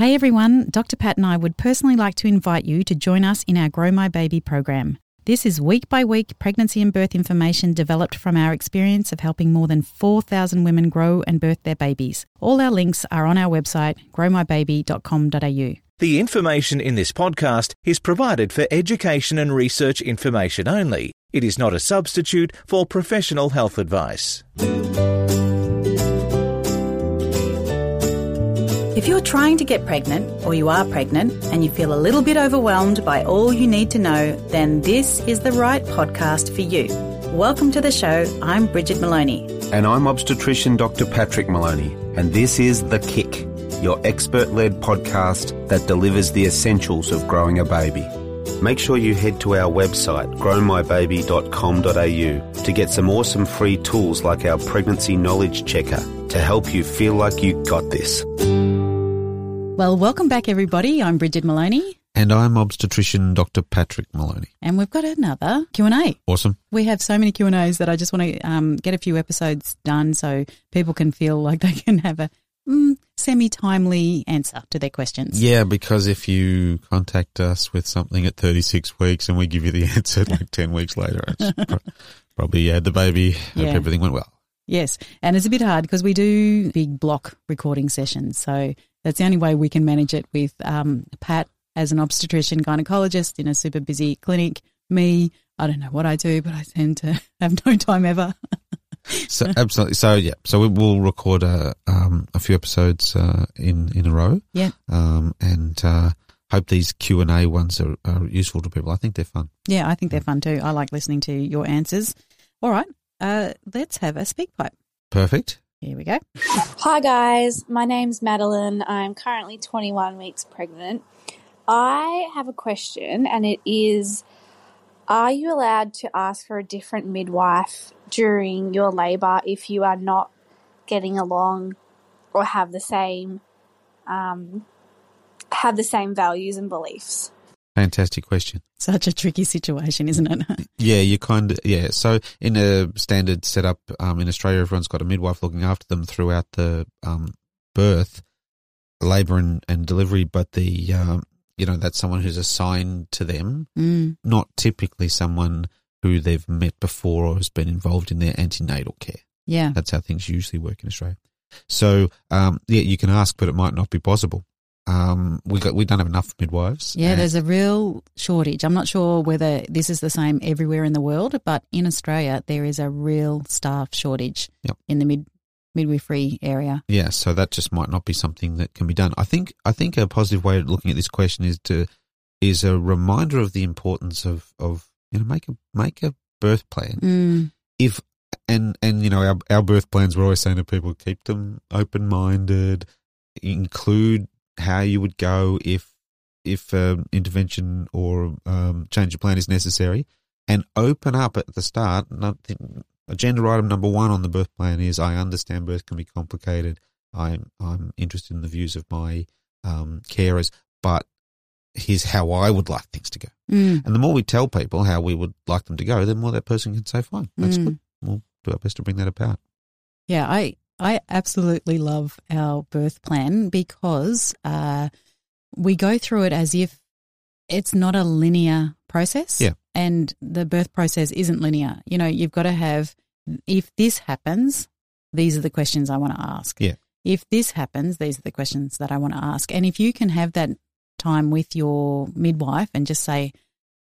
Hey everyone, Dr. Pat and I would personally like to invite you to join us in our Grow My Baby program. This is week by week pregnancy and birth information developed from our experience of helping more than 4,000 women grow and birth their babies. All our links are on our website, growmybaby.com.au. The information in this podcast is provided for education and research information only. It is not a substitute for professional health advice. If you're trying to get pregnant, or you are pregnant, and you feel a little bit overwhelmed by all you need to know, then this is the right podcast for you. Welcome to the show. I'm Brigid Maloney. And I'm obstetrician Dr. Patrick Maloney. And this is The Kick, your expert led podcast that delivers the essentials of growing a baby. Make sure you head to our website, growmybaby.com.au, to get some awesome free tools like our pregnancy knowledge checker to help you feel like you got this. Well, welcome back, everybody. I'm Brigid Maloney. And I'm obstetrician Dr. Patrick Maloney. And we've got another Q&A. Awesome. We have so many Q&As that I just want to um, get a few episodes done so people can feel like they can have a mm, semi-timely answer to their questions. Yeah, because if you contact us with something at 36 weeks and we give you the answer like 10 weeks later, it's pro- probably you had the baby, hope Yeah. everything went well. Yes, and it's a bit hard because we do big block recording sessions. So that's the only way we can manage it with um, Pat as an obstetrician gynecologist in a super busy clinic. Me, I don't know what I do, but I tend to have no time ever. So absolutely. So yeah, so we will record a, um, a few episodes uh, in in a row. Yeah. Um, and uh, hope these Q and A ones are, are useful to people. I think they're fun. Yeah, I think they're fun too. I like listening to your answers. All right, uh, let's have a SpeakPipe. Perfect. Here we go. Hi guys, my name's Madeline. I'm currently 21 weeks pregnant. I have a question, and it is Are you allowed to ask for a different midwife during your labour if you are not getting along or have the same um, have the same values and beliefs? Fantastic question. Such a tricky situation, isn't it? Yeah, you kind of yeah. So in a standard setup um, in Australia, everyone's got a midwife looking after them throughout the um, birth, labour and, and delivery. But the um, you know that's someone who's assigned to them, mm, not typically someone who they've met before or has been involved in their antenatal care. yeah. That's how things usually work in Australia. So um, yeah, you can ask, but it might not be possible. Um, we got we don't have enough midwives. Yeah, and- there's a real shortage. I'm not sure whether this is the same everywhere in the world, but in Australia there is a real staff shortage Yep. in the mid midwifery area. Yeah, so that just might not be something that can be done. I think I think a positive way of looking at this question is to is a reminder of the importance of of you know make a make a birth plan. Mm, If and and you know our our birth plans we're always saying to people keep them open minded, include how you would go if if um, intervention or um, change of plan is necessary, and open up at the start. Nothing, agenda item number one on the birth plan is I understand birth can be complicated. I'm I'm interested in the views of my um, carers, but here's how I would like things to go. mm, And the more we tell people how we would like them to go, the more that person can say, "Fine, that's Mm. good. We'll do our best to bring that about." yeah, I I absolutely love our birth plan because uh, we go through it as if it's not a linear process. Yeah. And the birth process isn't linear. You know, you've got to have, if this happens, these are the questions I want to ask. Yeah. If this happens, these are the questions that I want to ask. And if you can have that time with your midwife and just say,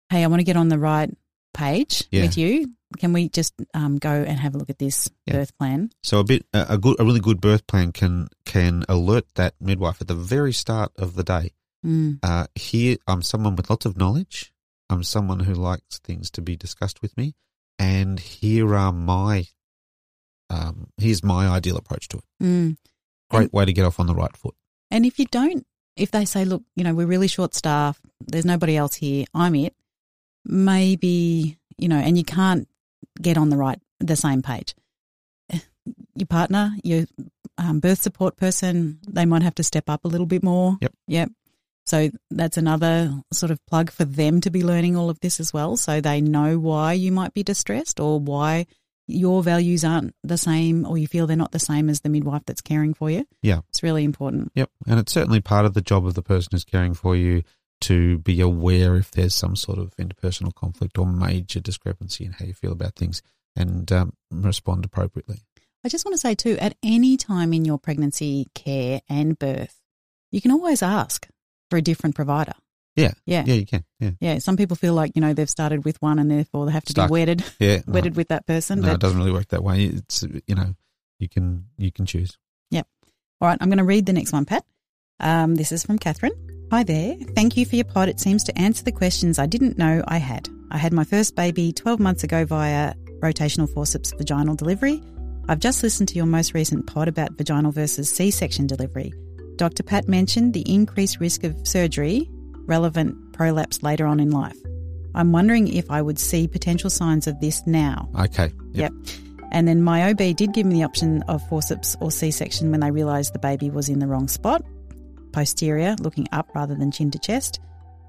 hey, I want to get on the right page Yeah. with you, can we just um, go and have a look at this Yeah. birth plan? So a bit a good a really good birth plan can can alert that midwife at the very start of the day. Mm. Uh, here, I'm someone with lots of knowledge. I'm someone who likes things to be discussed with me, and here are my um, here's my ideal approach to it. Mm. Great way to get off on the right foot. And if you don't, if they say, look, you know, we're really short staffed, there's nobody else here, I'm it, maybe, you know, and you can't get on the right, the same page. Your partner, your um, birth support person, they might have to step up a little bit more. Yep. Yep. So that's another sort of plug for them to be learning all of this as well. So they know why you might be distressed or why your values aren't the same or you feel they're not the same as the midwife that's caring for you. Yeah. It's really important. Yep. And it's certainly part of the job of the person who's caring for you to be aware if there's some sort of interpersonal conflict or major discrepancy in how you feel about things and um, respond appropriately. I just want to say too, at any time in your pregnancy care and birth, you can always ask for a different provider. Yeah. Yeah. Yeah, you can. Yeah. Yeah. Some people feel like, you know, they've started with one and therefore they have to Stuck. be wedded, Yeah. no. wedded with that person. No, but it doesn't really work that way. It's you know, you can you can choose. Yep. All right, I'm going to read the next one, Pat. Um, this is from Catherine. Hi there. Thank you for your pod. It seems to answer the questions I didn't know I had. I had my first baby 12 months ago via rotational forceps vaginal delivery. I've just listened to your most recent pod about vaginal versus C section delivery. Dr. Pat mentioned the increased risk of surgery, relevant prolapse later on in life. I'm wondering if I would see potential signs of this now. Okay. Yep. And then my OB did give me the option of forceps or C section when they realised the baby was in the wrong spot, posterior, looking up rather than chin to chest.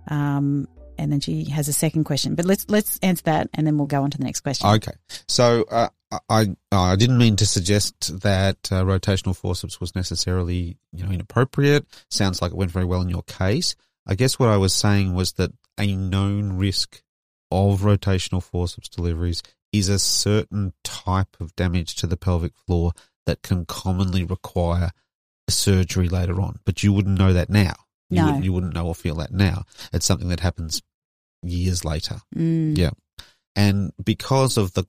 Um, and then she has a second question, but let's let's answer that, and then we'll go on to the next question. Okay. So uh, I I didn't mean to suggest that uh, rotational forceps was necessarily you know inappropriate. Sounds like it went very well in your case. I guess what I was saying was that a known risk of rotational forceps deliveries is a certain type of damage to the pelvic floor that can commonly require surgery later on. But you wouldn't know that now. You, No. wouldn't, you wouldn't know or feel that now. It's something that happens years later. Mm, Yeah. And because of the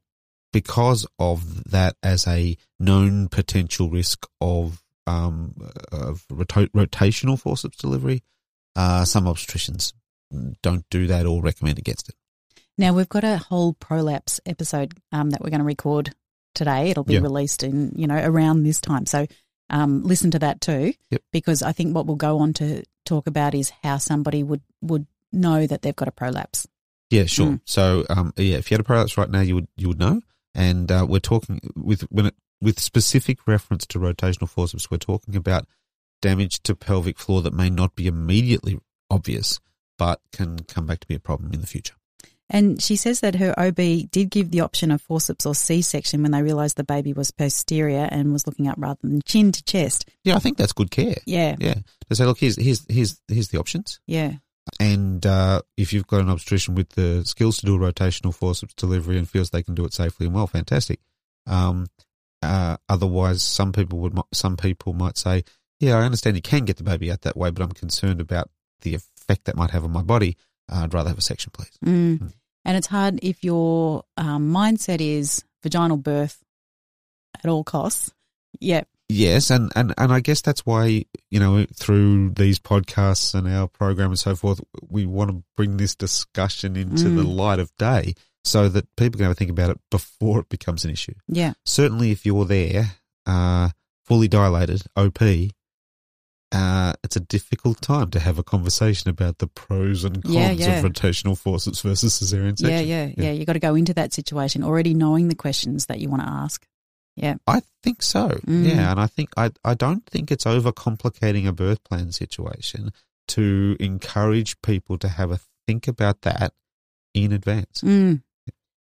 because of that as a known potential risk of um, of rota- rotational forceps delivery, uh, some obstetricians don't do that or recommend against it. Now we've got a whole prolapse episode um, that we're going to record today. It'll be Yeah. released in you know around this time, so um, listen to that too. Yep. Because I think what we'll go on to talk about is how somebody would would know that they've got a prolapse. Yeah, sure. Mm. So, um, yeah, if you had a prolapse right now, you would you would know. And uh, we're talking with when it with specific reference to rotational forceps. We're talking about damage to pelvic floor that may not be immediately obvious, but can come back to be a problem in the future. And she says that her OB did give the option of forceps or C section when they realised the baby was posterior and was looking up rather than chin to chest. Yeah, I think that's good care. Yeah, Yeah, to say, look, here's here's here's here's the options, yeah, and uh, if you've got an obstetrician with the skills to do a rotational forceps delivery and feels they can do it safely and well, fantastic. Um, uh, otherwise, some people would some people might say, yeah, I understand you can get the baby out that way, but I'm concerned about the effect that might have on my body. Uh, I'd rather have a section, please. Mm. Mm. And it's hard if your um, mindset is vaginal birth at all costs. Yeah, Yes, and, and, and I guess that's why, you know, through these podcasts and our program and so forth, we want to bring this discussion into the Mm. light of day so that people can have a think about it before it becomes an issue. yeah, Certainly, if you're there, uh, fully dilated, OP, uh, it's a difficult time to have a conversation about the pros and cons Yeah, yeah. of rotational forceps versus cesarean yeah, section. yeah, yeah, You got to go into that situation already knowing the questions that you want to ask. Yeah. I think so. Mm. Yeah, and I think I I don't think it's overcomplicating a birth plan situation to encourage people to have a think about that in advance. Mm.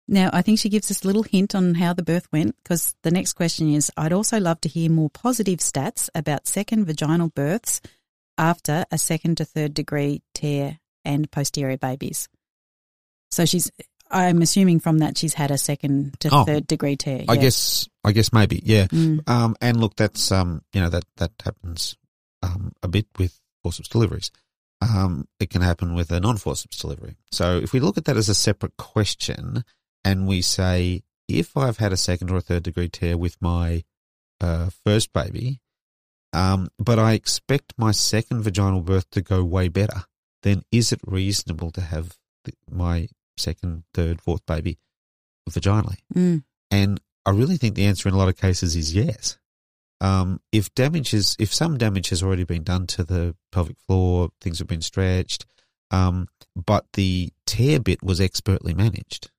Now, I think she gives us a little hint on how the birth went because the next question is I'd also love to hear more positive stats about second vaginal births after a second to third degree tear and posterior babies. So she's, I'm assuming from that she's had a second to Oh, third degree tear. I yeah. guess I guess maybe yeah. Mm. Um, and look, that's um, you know that that happens um, a bit with forceps deliveries. Um, it can happen with a non-forceps delivery. So if we look at that as a separate question, and we say if I've had a second or a third degree tear with my uh, first baby, um, but I expect my second vaginal birth to go way better, then is it reasonable to have the, my second, third, fourth baby vaginally? Mm. And I really think the answer in a lot of cases is yes. Um, if damage is, if some damage has already been done to the pelvic floor, things have been stretched, um, but the tear bit was expertly managed,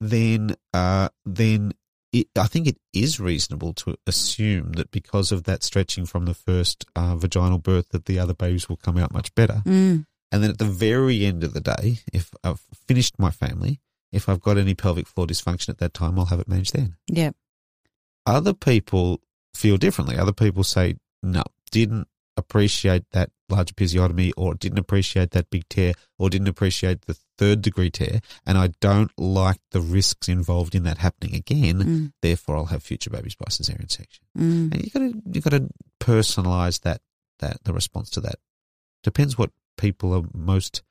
then, uh, then it, I think it is reasonable to assume that because of that stretching from the first uh, vaginal birth, that the other babies will come out much better. Mm. And then at the very end of the day, if I've finished my family if I've got any pelvic floor dysfunction at that time, I'll have it managed then. Yeah. Other people feel differently. Other people say, no, didn't appreciate that large episiotomy or didn't appreciate that big tear or didn't appreciate the third degree tear and I don't like the risks involved in that happening again. Mm. Therefore, I'll have future babies by cesarean section. Mm. And you got to you got to personalize that that the response to that depends what people are most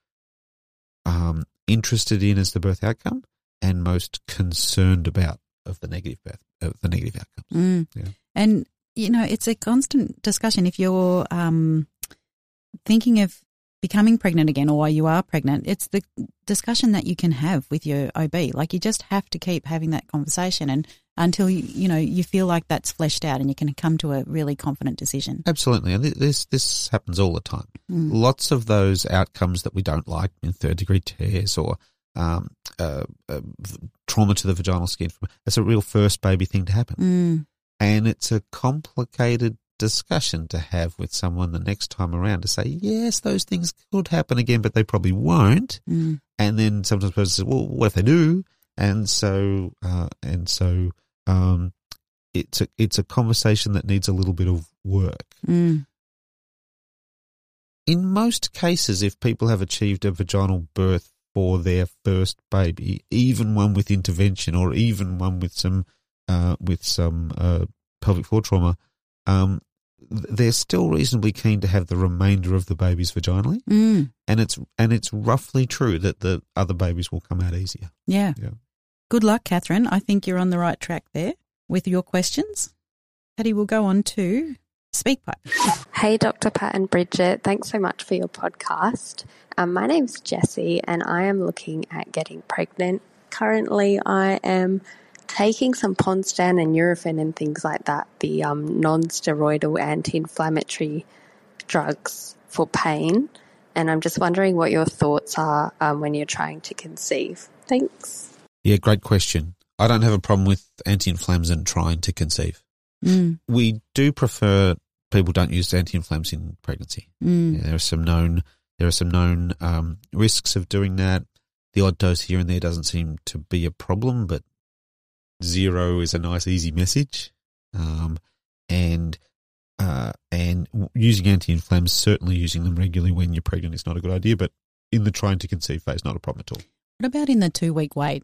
um, interested in as the birth outcome and most concerned about of the negative birth of the negative outcomes. Mm. Yeah. And you know, it's a constant discussion. If you're um, thinking of becoming pregnant again, or why you are pregnant, it's the discussion that you can have with your OB. Like you just have to keep having that conversation, and until you you know you feel like that's fleshed out, and you can come to a really confident decision. Absolutely, and this this happens all the time. Mm. Lots of those outcomes that we don't like in third degree tears or um, uh, uh, trauma to the vaginal skin. It's a real first baby thing to happen. Mm. And it's a complicated discussion to have with someone the next time around to say, yes, those things could happen again, but they probably won't. Mm. And then sometimes people say, well, what if they do? And so, uh, and so, um, it's a, it's a conversation that needs a little bit of work. Mm. In most cases, if people have achieved a vaginal birth for their first baby, even one with intervention or even one with some uh, with some uh, pelvic floor trauma, um, they're still reasonably keen to have the remainder of the babies vaginally, Mm. and it's and it's roughly true that the other babies will come out easier. Yeah. Yeah. Good luck, Catherine. I think you're on the right track there with your questions. Patty will go on to SpeakPipe. Hey, Dr. Pat and Brigid. Thanks so much for your podcast. Um, my name's Jessie, and I am looking at getting pregnant. Currently, I am taking some Ponstan and Nurofen and things like that, the um, non steroidal anti inflammatory drugs for pain. And I'm just wondering what your thoughts are um, when you're trying to conceive. Thanks. Yeah, great question. I don't have a problem with anti-inflams and trying to conceive. Mm. We do prefer people don't use anti-inflams in pregnancy. Mm. Yeah, there are some known there are some known um, risks of doing that. The odd dose here and there doesn't seem to be a problem, but zero is a nice easy message. Um, and uh, and using anti-inflams, certainly using them regularly when you're pregnant is not a good idea. But in the trying to conceive phase, not a problem at all. What about in the two week wait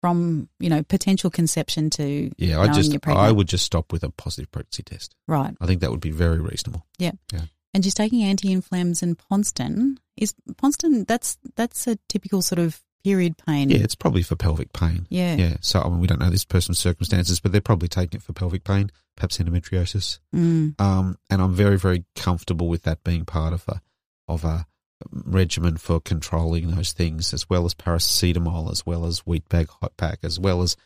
from, you know, potential conception to Yeah, I just you're pregnant? I would just stop with a positive pregnancy test. Right. I think that would be very reasonable. Yeah. Yeah. And she's taking anti-inflams and Ponstan. Is Ponstan, that's, that's a typical sort of period pain. Yeah, it's probably for pelvic pain. Yeah. Yeah. So I mean, we don't know this person's circumstances, but they're probably taking it for pelvic pain, perhaps endometriosis. Mm. Um, and I'm very, very comfortable with that being part of a of a regimen for controlling those things, as well as paracetamol, as well as wheat bag hot pack, as well as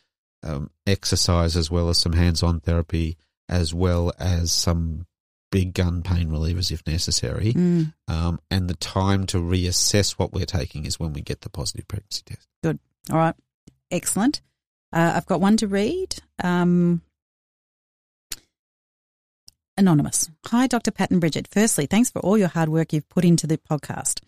um, exercise, as well as some hands-on therapy, as well as some big gun pain relievers if necessary. Mm. Um, and the time to reassess what we're taking is when we get the positive pregnancy test. Good. All right. Excellent. Uh, I've got one to read. Um, anonymous. Hi, Dr. Pat and Brigid. Firstly, thanks for all your hard work you've put into the podcast.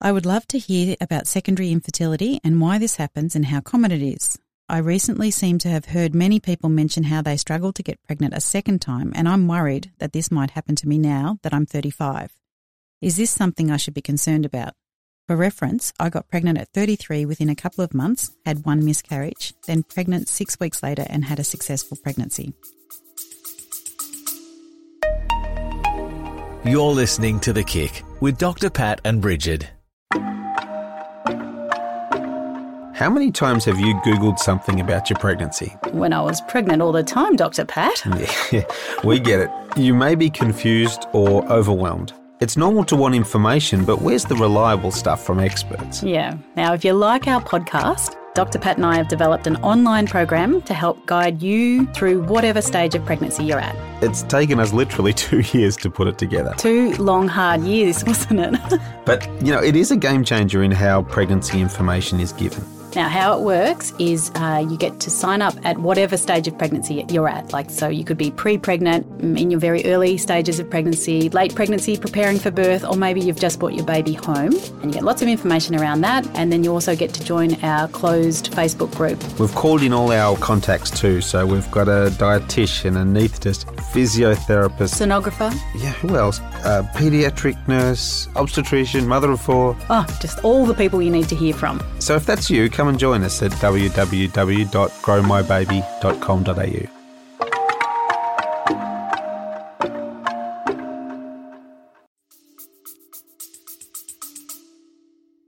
I would love to hear about secondary infertility and why this happens and how common it is. I recently seem to have heard many people mention how they struggle to get pregnant a second time, and I'm worried that this might happen to me now that I'm 35. Is this something I should be concerned about? For reference, I got pregnant at 33 within a couple of months, had one miscarriage, then pregnant six weeks later and had a successful pregnancy. You're listening to The Kick with Dr. Pat and Brigid. How many times have you Googled something about your pregnancy? When I was pregnant all the time, Dr. Pat. Yeah, we get it. You may be confused or overwhelmed. It's normal to want information, but where's the reliable stuff from experts? Yeah. Now, if you like our podcast, Dr. Pat and I have developed an online program to help guide you through whatever stage of pregnancy you're at. It's taken us literally two years to put it together. Two long, hard years, wasn't it? But, you know, it is a game changer in how pregnancy information is given. Now, how it works is uh, you get to sign up at whatever stage of pregnancy you're at. Like, so you could be pre pregnant, mm, in your very early stages of pregnancy, late pregnancy, preparing for birth, or maybe you've just brought your baby home. And you get lots of information around that. And then you also get to join our closed Facebook group. We've called in all our contacts too, so we've got a dietitian, a anaesthetist, physiotherapist, Sonographer. yeah, who else? A pediatric nurse, obstetrician, mother of four. Oh, just all the people you need to hear from. So if that's you, come and join us at www.growmybaby.com.au.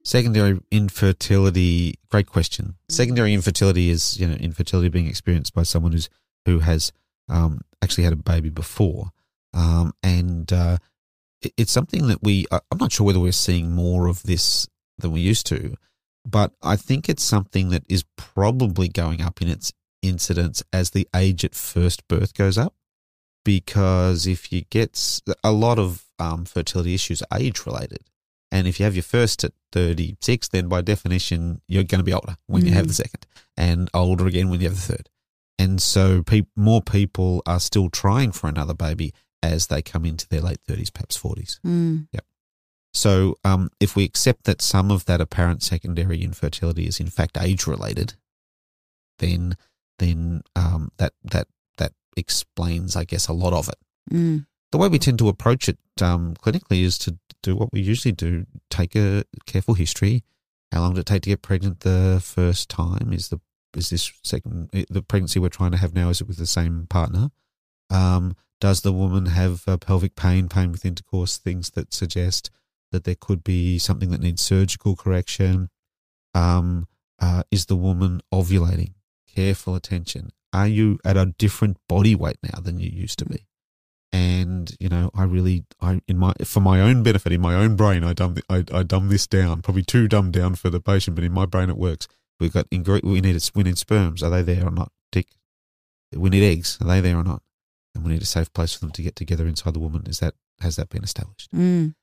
Secondary infertility, great question. Secondary infertility is you know infertility being experienced by someone who's who has um, actually had a baby before, um, and uh, it- it's something that we. I'm not sure whether we're seeing more of this than we used to, but I think it's something that is probably going up in its incidence as the age at first birth goes up. Because if you get a lot of um, fertility issues are age related. And if you have your first at 36, then by definition, you're going to be older when you have the second and older again when you have the third. And so pe- more people are still trying for another baby as they come into their late 30s, perhaps 40s. Mm. So um, if we accept that some of that apparent secondary infertility is in fact age related, then then um, that that that explains, I guess, a lot of it Mm. the way we tend to approach it um, clinically is to do what we usually do: take a careful history. How long did it take to get pregnant the first time? Is the is this second the pregnancy we're trying to have now? Is it with the same partner? Um, does the woman have uh, pelvic pain, pain with intercourse, things that suggest that there could be something that needs surgical correction? Um, uh, is the woman ovulating? Careful attention. Are you at a different body weight now than you used to be? and you know i really i in my for my own benefit in my own brain i dumb I, I dumb this down probably too dumbed down for the patient but in my brain it works we've got ingre- we need we need sperms are they there or not tick we need eggs are they there or not and we need a safe place for them to get together inside the woman is that has that been established Mm.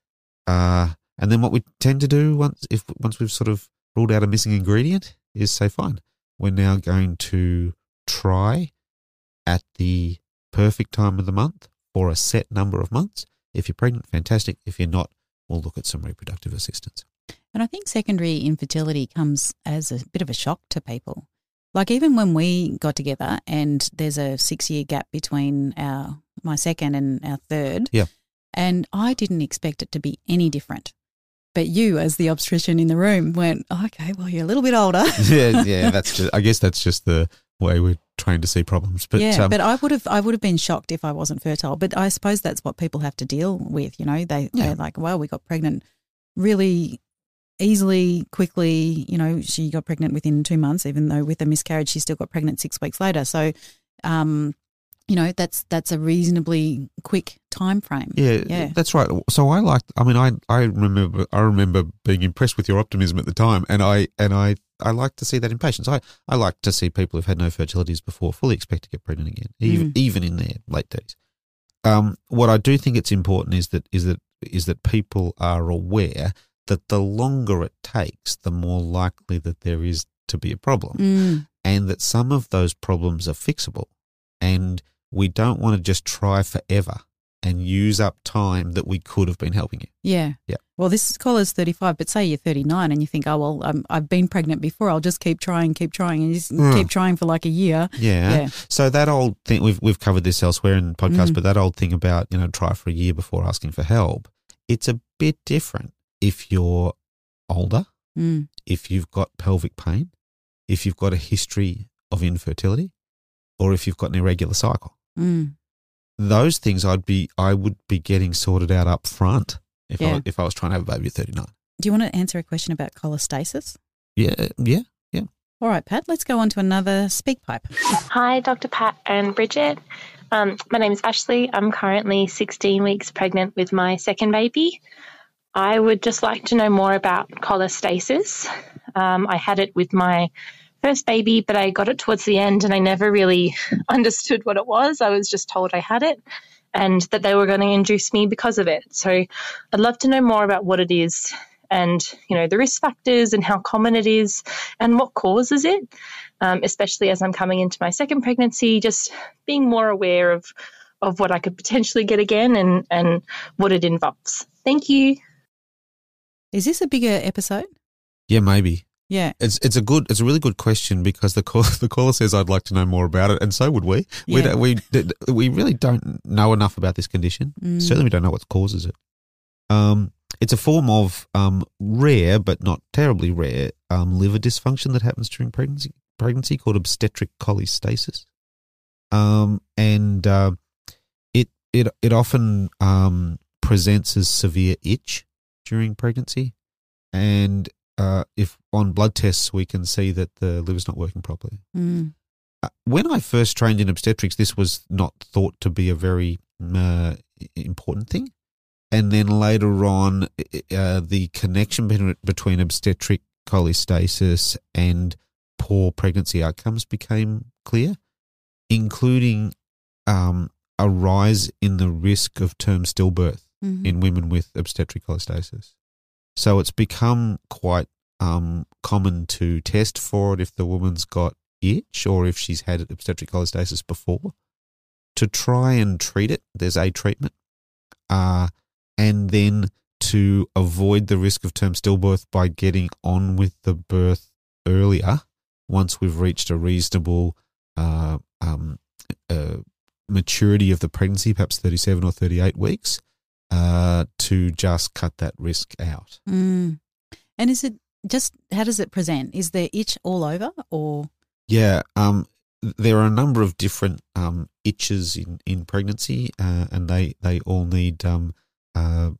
Uh and then what we tend to do once if once we've sort of ruled out a missing ingredient is say fine we're now going to try at the perfect time of the month for a set number of months. If you're pregnant, fantastic. If you're not, we'll look at some reproductive assistance. And I think secondary infertility comes as a bit of a shock to people. Like even when we got together and there's a six year gap between our my second and our third. Yeah. And I didn't expect it to be any different. But you, as the obstetrician in the room, went, okay, well, you're a little bit older. yeah, yeah. That's just, I guess that's just the way we're trained to see problems. But yeah, um, but I would have I would have been shocked if I wasn't fertile. But I suppose that's what people have to deal with. You know, they Yeah. they're like, well, we got pregnant really easily, quickly. You know, she got pregnant within two months, even though with a miscarriage, she still got pregnant six weeks later. So, um, you know, that's that's a reasonably quick time frame. Yeah, Yeah. that's right. So I like. I mean, I I remember I remember being impressed with your optimism at the time, and I and I I like to see that in patients. I I like to see people who've had no fertilities before fully expect to get pregnant again, even Mm. even in their late thirties. Um, what I do think it's important is that is that is that people are aware that the longer it takes, the more likely that there is to be a problem Mm, and that some of those problems are fixable. And we don't want to just try forever and use up time that we could have been helping you. yeah. Yeah. Well, this is caller's 35, but say you're 39 and you think, oh, well, um, I've been pregnant before. I'll just keep trying, keep trying, and just Mm. keep trying for like a year. Yeah. Yeah. So that old thing we've we've covered this elsewhere in podcasts, Mm. but that old thing about you know try for a year before asking for help, it's a bit different if you're older, Mm, if you've got pelvic pain, if you've got a history of infertility, or if you've got an irregular cycle. Mm. those things I'd be I would be getting sorted out up front if Yeah. I if I was trying to have a baby at 39. Do you want to answer a question about cholestasis? Yeah, yeah, yeah. All right, Pat, let's go on to another SpeakPipe. Hi, Dr. Pat and Brigid. Um, my name is Ashley. I'm currently 16 weeks pregnant with my second baby. I would just like to know more about cholestasis. Um, I had it with my first baby, but I got it towards the end and I never really understood what it was. I was just told I had it and that they were going to induce me because of it. So I'd love to know more about what it is and you know the risk factors and how common it is and what causes it. Um, especially as I'm coming into my second pregnancy, just being more aware of of what I could potentially get again and and what it involves. Thank you. Is this a bigger episode? Yeah, maybe. Yeah. It's it's a good it's a really good question because the call, the caller says I'd like to know more about it, and so would we. We Yeah. don't, we we really don't know enough about this condition. Mm. Certainly, we don't know what causes it. Um, it's a form of um, rare but not terribly rare um, liver dysfunction that happens during pregnancy. Pregnancy called obstetric cholestasis, um, and uh, it it it often um, presents as severe itch during pregnancy, and uh, if on blood tests we can see that the liver's not working properly. Mm. Uh, when I first trained in obstetrics, this was not thought to be a very uh, important thing. And then later on, uh, the connection between, obstetric cholestasis and poor pregnancy outcomes became clear, including um, a rise in the risk of term stillbirth Mhm. in women with obstetric cholestasis. So it's become quite um, common to test for it if the woman's got itch or if she's had obstetric cholestasis before to try and treat it. There's a treatment. Uh, and then to avoid the risk of term stillbirth by getting on with the birth earlier once we've reached a reasonable uh, um, uh, maturity of the pregnancy, perhaps 37 or 38 weeks, uh, to just cut that risk out. Mm. And is it just how does it present? Is there itch all over or Yeah, um, there are a number of different um, itches in in pregnancy, uh, and they they all need um, uh,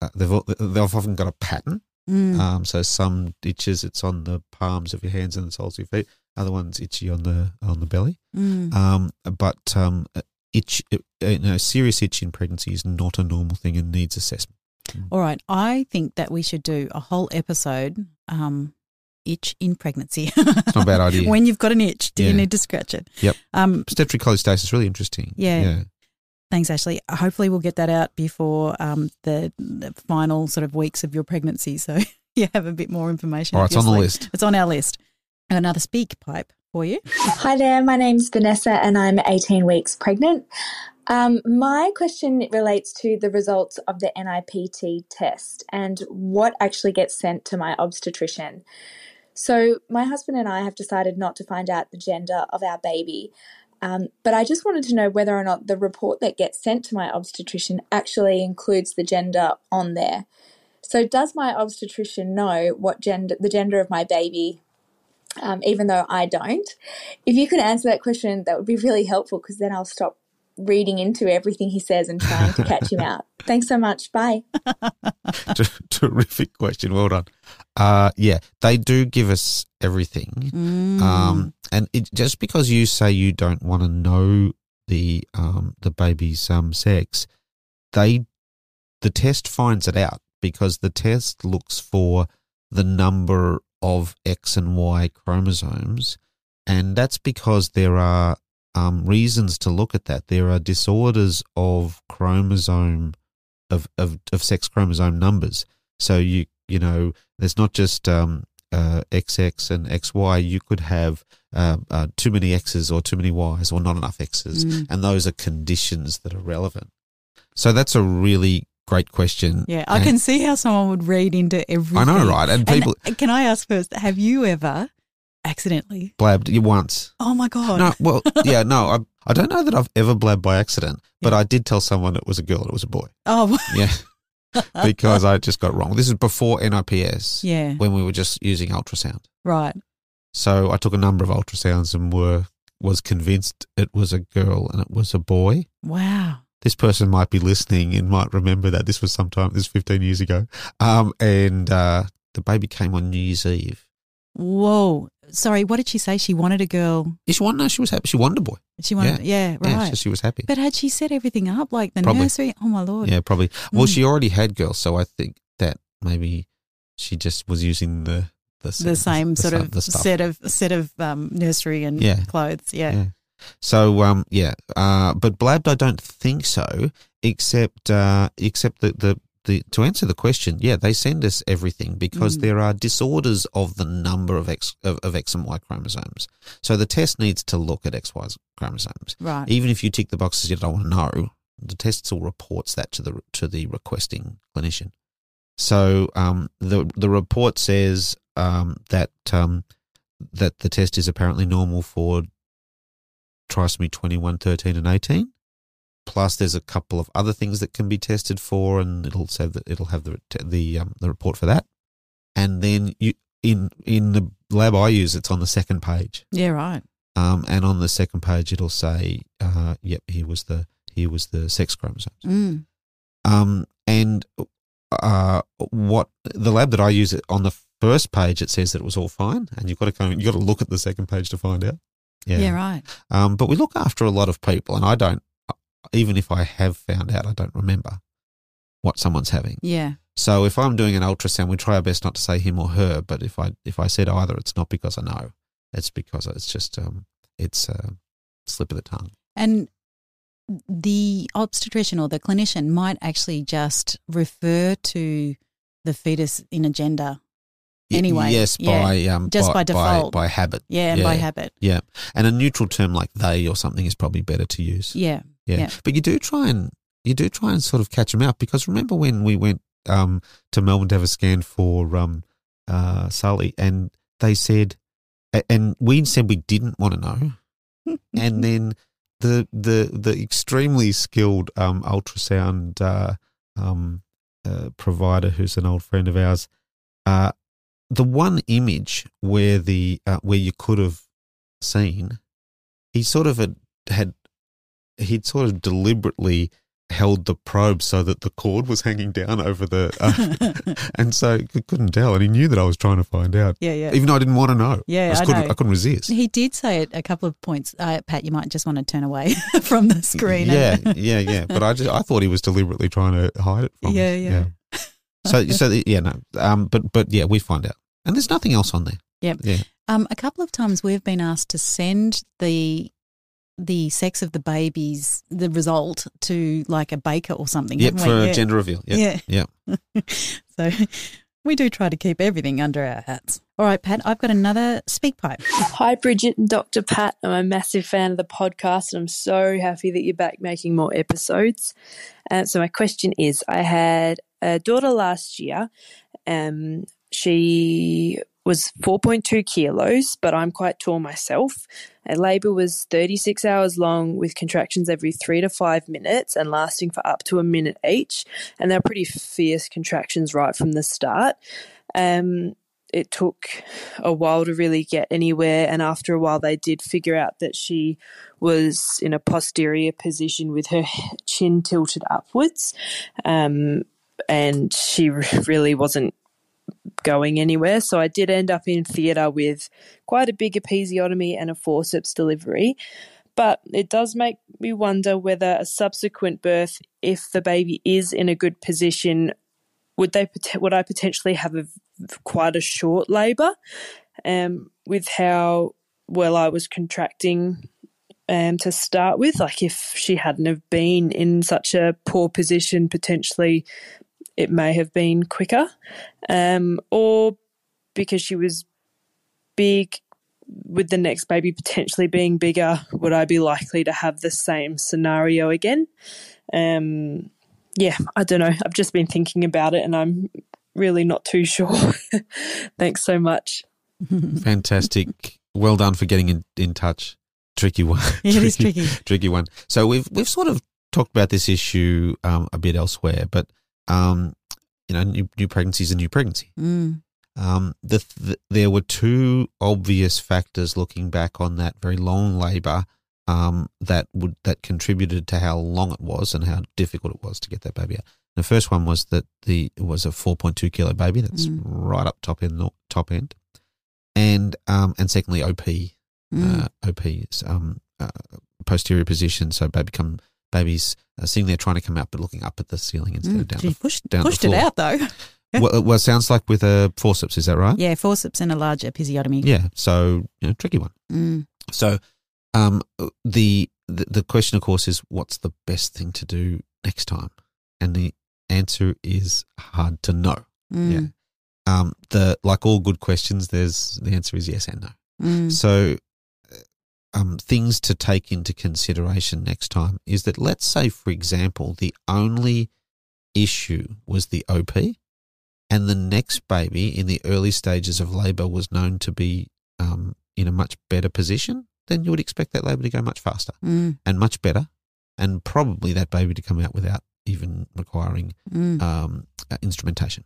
uh, they've all, they've often got a pattern. Mm. Um, so some itches it's on the palms of your hands and the soles of your feet. Other ones itchy on the on the belly. Mm. Um, but um, itch, know, serious itch in pregnancy is not a normal thing and needs assessment. All right. I think that we should do a whole episode um itch in pregnancy. It's not a bad idea. when you've got an itch, do you need to scratch it? Yep. Um Obstetric cholestasis is really interesting. Yeah. yeah. Thanks, Ashley. Hopefully, we'll get that out before um, the, the final sort of weeks of your pregnancy, so you have a bit more information. All right, it's on the list. It's on our list. Another SpeakPipe for you. Hi there, my name's Vanessa and I'm 18 weeks pregnant. Um, my question relates to the results of the NIPT test and what actually gets sent to my obstetrician. So, my husband and I have decided not to find out the gender of our baby, um, but I just wanted to know whether or not the report that gets sent to my obstetrician actually includes the gender on there. So, does my obstetrician know what gender the gender of my baby um, even though I don't. If you could answer that question, that would be really helpful because then I'll stop reading into everything he says and trying to catch him out. Thanks so much. Bye. Ter- Terrific question. Well done. Uh, yeah, they do give us everything. Mm. Um, and it, just because you say you don't want to know the um, the baby's um, sex, they the test finds it out because the test looks for the number of X and Y chromosomes, and that's because there are um, reasons to look at that. There are disorders of chromosome of, of, of sex chromosome numbers. So you you know, there's not just um, uh, XX and XY. You could have uh, uh, too many X's or too many Y's or not enough X's, Mm. and those are conditions that are relevant. So that's a really great question. Yeah, I And- can see how someone would read into everything. I know, right? And people And can I ask first, have you ever accidentally? blabbed you once. Oh my God. No, well, yeah, no, I, I don't know that I've ever blabbed by accident, but I did tell someone it was a girl it was a boy. Oh, Yeah, because I just got wrong. This is before NIPS, yeah, when we were just using ultrasound. right. So I took a number of ultrasounds and were was convinced it was a girl and it was a boy. Wow. This person might be listening and might remember that this was sometime this was 15 years ago. Um, and uh, the baby came on New Year's Eve. Whoa. Sorry, what did she say? She wanted a girl. Yeah, She wanted, no, she was happy. She wanted a boy. She wanted, yeah, Yeah, right. so she was happy. but had she set everything up like the Probably. nursery? Oh my lord. Yeah, probably. Well, Mm. she already had girls, so I think that maybe she just was using the the, the same the sort stuff- of set of set of um, nursery and Yeah. clothes. Yeah. Yeah. So um yeah, uh, but blabbed I don't think so, except uh, except that the the to answer the question, yeah, they send us everything because Mm. there are disorders of the number of X of, of X and Y chromosomes. So the test needs to look at X Y chromosomes. Right. Even if you tick the boxes you don't want to know, the test still reports that to the to the requesting clinician. So um, the the report says um, that um, that the test is apparently normal for trisomy 21, 13, and 18. Plus, there's a couple of other things that can be tested for, and it'll say that it'll have the the um, the report for that. And then you in in the lab I use, it's on the second page. Yeah, right. Um, and on the second page, it'll say, uh, "Yep, here was the here was the sex chromosomes." Mm. Um, and uh, what the lab that I use it on the first page, it says that it was all fine, and you've got to come, you've got to look at the second page to find out. Yeah. right. Um, but we look after a lot of people, and I don't, even if I have found out, I don't remember what someone's having. Yeah. So if I'm doing an ultrasound, we try our best not to say him or her. But if I if I said either, it's not because I know. It's because it's just um, it's a slip of the tongue. And the obstetrician or the clinician might actually just refer to the fetus in a gender. Anyway, yes, yeah, by um, just by by, default. by, habit. Yeah, and by habit. Yeah, and a neutral term like they or something is probably better to use. Yeah. Yeah. Yeah. But you do try and you do try and sort of catch them out because remember when we went um, to Melbourne to have a scan for um, uh, Sully and they said, and we said we didn't want to know, and then the the the extremely skilled um, ultrasound uh, um, uh, provider, who's an old friend of ours, uh, the one image where the uh, where you could have seen, he sort of had, had he'd sort of deliberately held the probe so that the cord was hanging down over the, uh, and so he couldn't tell, and he knew that I was trying to find out, Yeah, yeah. even though I didn't want to know. Yeah, I, I couldn't, know. I couldn't resist. He did say at a couple of points, uh, Pat, you might just want to turn away from the screen. Yeah, yeah, yeah. But I just I thought he was deliberately trying to hide it from us. Yeah, yeah. So so yeah, no. Um, but but yeah, we find out, and there's nothing else on there. Yep. Yeah. Um, a couple of times we've been asked to send the the sex of the babies, the result to like a baker or something. Yep, for we? a Yeah. gender reveal. Yep, Yeah. yeah. so we do try to keep everything under our hats. All right, Pat, I've got another SpeakPipe. Hi, Brigid and Dr. Pat. I'm a massive fan of the podcast and I'm so happy that you're back making more episodes. Uh, so, my question is I had a daughter last year. Um, she was 4.2 kilos, but I'm quite tall myself. Her labour was 36 hours long with contractions every three to five minutes and lasting for up to a minute each. And they're pretty fierce contractions right from the start. Um, it took a while to really get anywhere, and after a while, they did figure out that she was in a posterior position with her chin tilted upwards, um, and she really wasn't going anywhere. So I did end up in theatre with quite a big episiotomy and a forceps delivery. But it does make me wonder whether a subsequent birth, if the baby is in a good position, would they would I potentially have a quite a short labour, um, with how well I was contracting um, to start with. Like if she hadn't have been in such a poor position, potentially it may have been quicker, um, or because she was big. With the next baby potentially being bigger, would I be likely to have the same scenario again? Um, yeah, I don't know. I've just been thinking about it and I'm really not too sure. Thanks so much. Fantastic. well done for getting in, in touch. Tricky one. Yeah, It is tricky. tricky one. So we've we've sort of talked about this issue um, a bit elsewhere, but um, you know, new, new pregnancy is a new pregnancy. Mm. Um, the, the, there were two obvious factors looking back on that very long labour um, that would that contributed to how long it was and how difficult it was to get that baby out. The first one was that the it was a 4.2 kilo baby. That's Mm. right up top end, top end, and um, and secondly OP, Mm. uh, OP is um, uh, posterior position. So baby come babies uh, sitting there trying to come out, but looking up at the ceiling instead of Mm. down. She the, pushed, down the pushed it out though. well, well, it sounds like with a forceps. Is that right? Yeah, forceps and a large episiotomy. Yeah. So you know, tricky one. Mm. So, um, the, the the question, of course, is what's the best thing to do next time? And the answer is hard to know. Mm. Yeah. Um, the like all good questions, there's the answer is yes and no. Mm. So, um, things to take into consideration next time is that let's say, for example, the only issue was the OP, and the next baby in the early stages of labour was known to be um, in a much better position, then you would expect that labour to go much faster Mm. and much better, and probably that baby to come out without even requiring Mm. um, uh, instrumentation.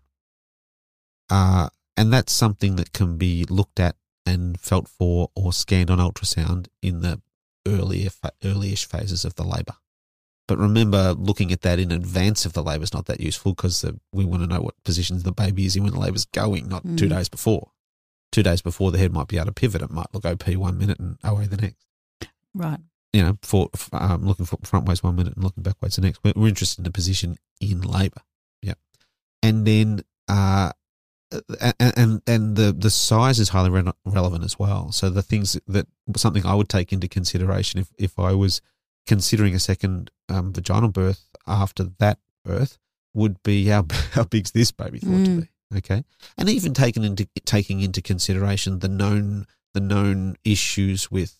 Uh, and that's something that can be looked at and felt for or scanned on ultrasound in the earlier earlyish phases of the labour. But remember, looking at that in advance of the labour is not that useful because we want to know what positions the baby is in when the labour's going, not two Mm. days before. Two days before, the head might be able to pivot. It might look OP one minute and OA the next Right. you know, for um, looking for front ways one minute and looking backwards the next. We're, we're interested in the position in labour. Yeah, and then uh, and and, and the the size is highly re- relevant as well. So the things that something I would take into consideration if if I was considering a second um, vaginal birth after that birth would be how how big's this baby thought to Mm. be. Okay, and even taking into taking into consideration the known the known issues with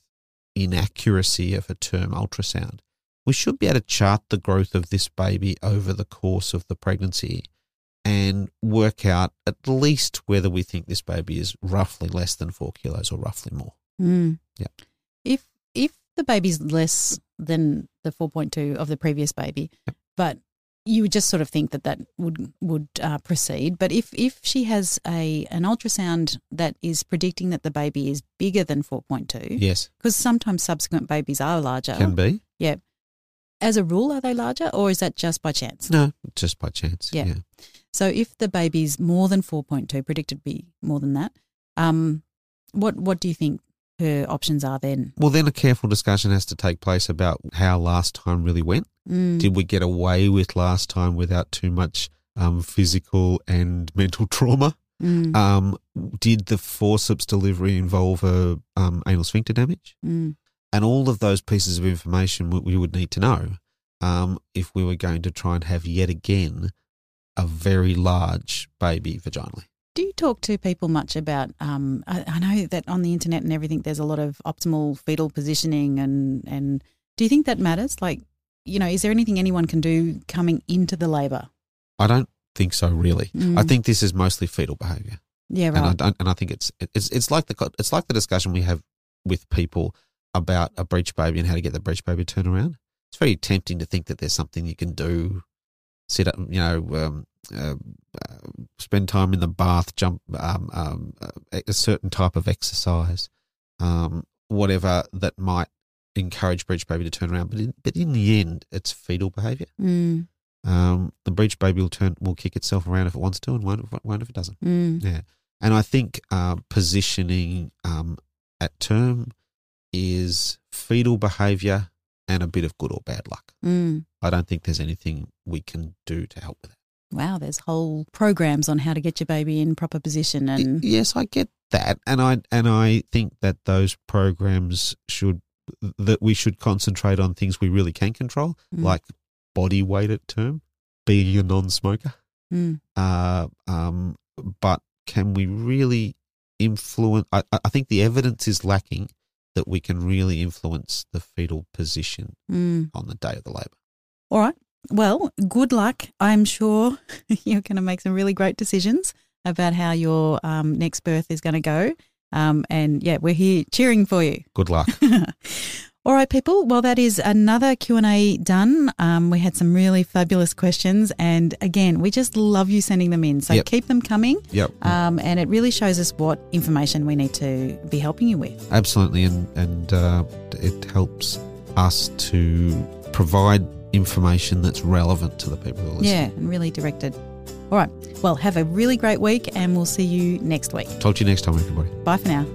inaccuracy of a term ultrasound. We should be able to chart the growth of this baby over the course of the pregnancy and work out at least whether we think this baby is roughly less than four kilos or roughly more. Mm. Yeah. If if the baby's less than the four point two of the previous baby, but you would just sort of think that that would would uh, proceed. But if if she has a an ultrasound that is predicting that the baby is bigger than four point two, Yes, because sometimes subsequent babies are larger. can be. Yeah. As a rule, are they larger, or is that just by chance? No, just by chance. Yeah. Yeah. So if the baby's more than four point two, predicted to be more than that, um, what what do you think her options are then? Well, then a careful discussion has to take place about how last time really went. Mm. Did we get away with last time without too much um, physical and mental trauma? Mm. Um, did the forceps delivery involve a um, anal sphincter damage? Mm. And all of those pieces of information we- would need to know um, if we were going to try and have yet again a very large baby vaginally. Do you talk to people much about? Um, I, I know that on the internet and everything, there's a lot of optimal fetal positioning, and and do you think that matters? Like, you know, is there anything anyone can do coming into the labour? I don't think so, really. Mm. I think this is mostly fetal behaviour. Yeah, right. and I don't, and I think it's it's it's like the it's like the discussion we have with people about a breech baby and how to get the breech baby to turn around. It's very tempting to think that there's something you can do, sit up, you know, um, uh, uh, spend time in the bath, jump, um, um, uh, a certain type of exercise, um, whatever that might encourage breech baby to turn around. But in, but in the end, it's fetal behaviour. Mm, Um, the breech baby will turn will kick itself around if it wants to, and won't if, won't if it doesn't. mm, Yeah, and I think uh, positioning um, at term is fetal behaviour and a bit of good or bad luck. mm. I don't think there's anything we can do to help with that. Wow, there's whole programs on how to get your baby in proper position, and yes, I get that, and I and I think that those programs should that we should concentrate on things we really can control, Mm. like body weight at term, being a non-smoker. Mm, uh, um, but can we really influence? I, I think the evidence is lacking that we can really influence the fetal position mm. on the day of the labour. All right. Well, good luck. I'm sure you're going to make some really great decisions about how your um, next birth is going to go. Um, and yeah, we're here cheering for you. Good luck. All right, people. Well, that is another Q and A done. Um, we had some really fabulous questions, and again, we just love you sending them in. So Yep. keep them coming. yep, Um, and it really shows us what information we need to be helping you with. absolutely, and and uh, it helps us to provide information that's relevant to the people who are listening. Yeah, and really directed. All right. Well, have a really great week, and we'll see you next week. Talk to you next time, everybody. Bye for now.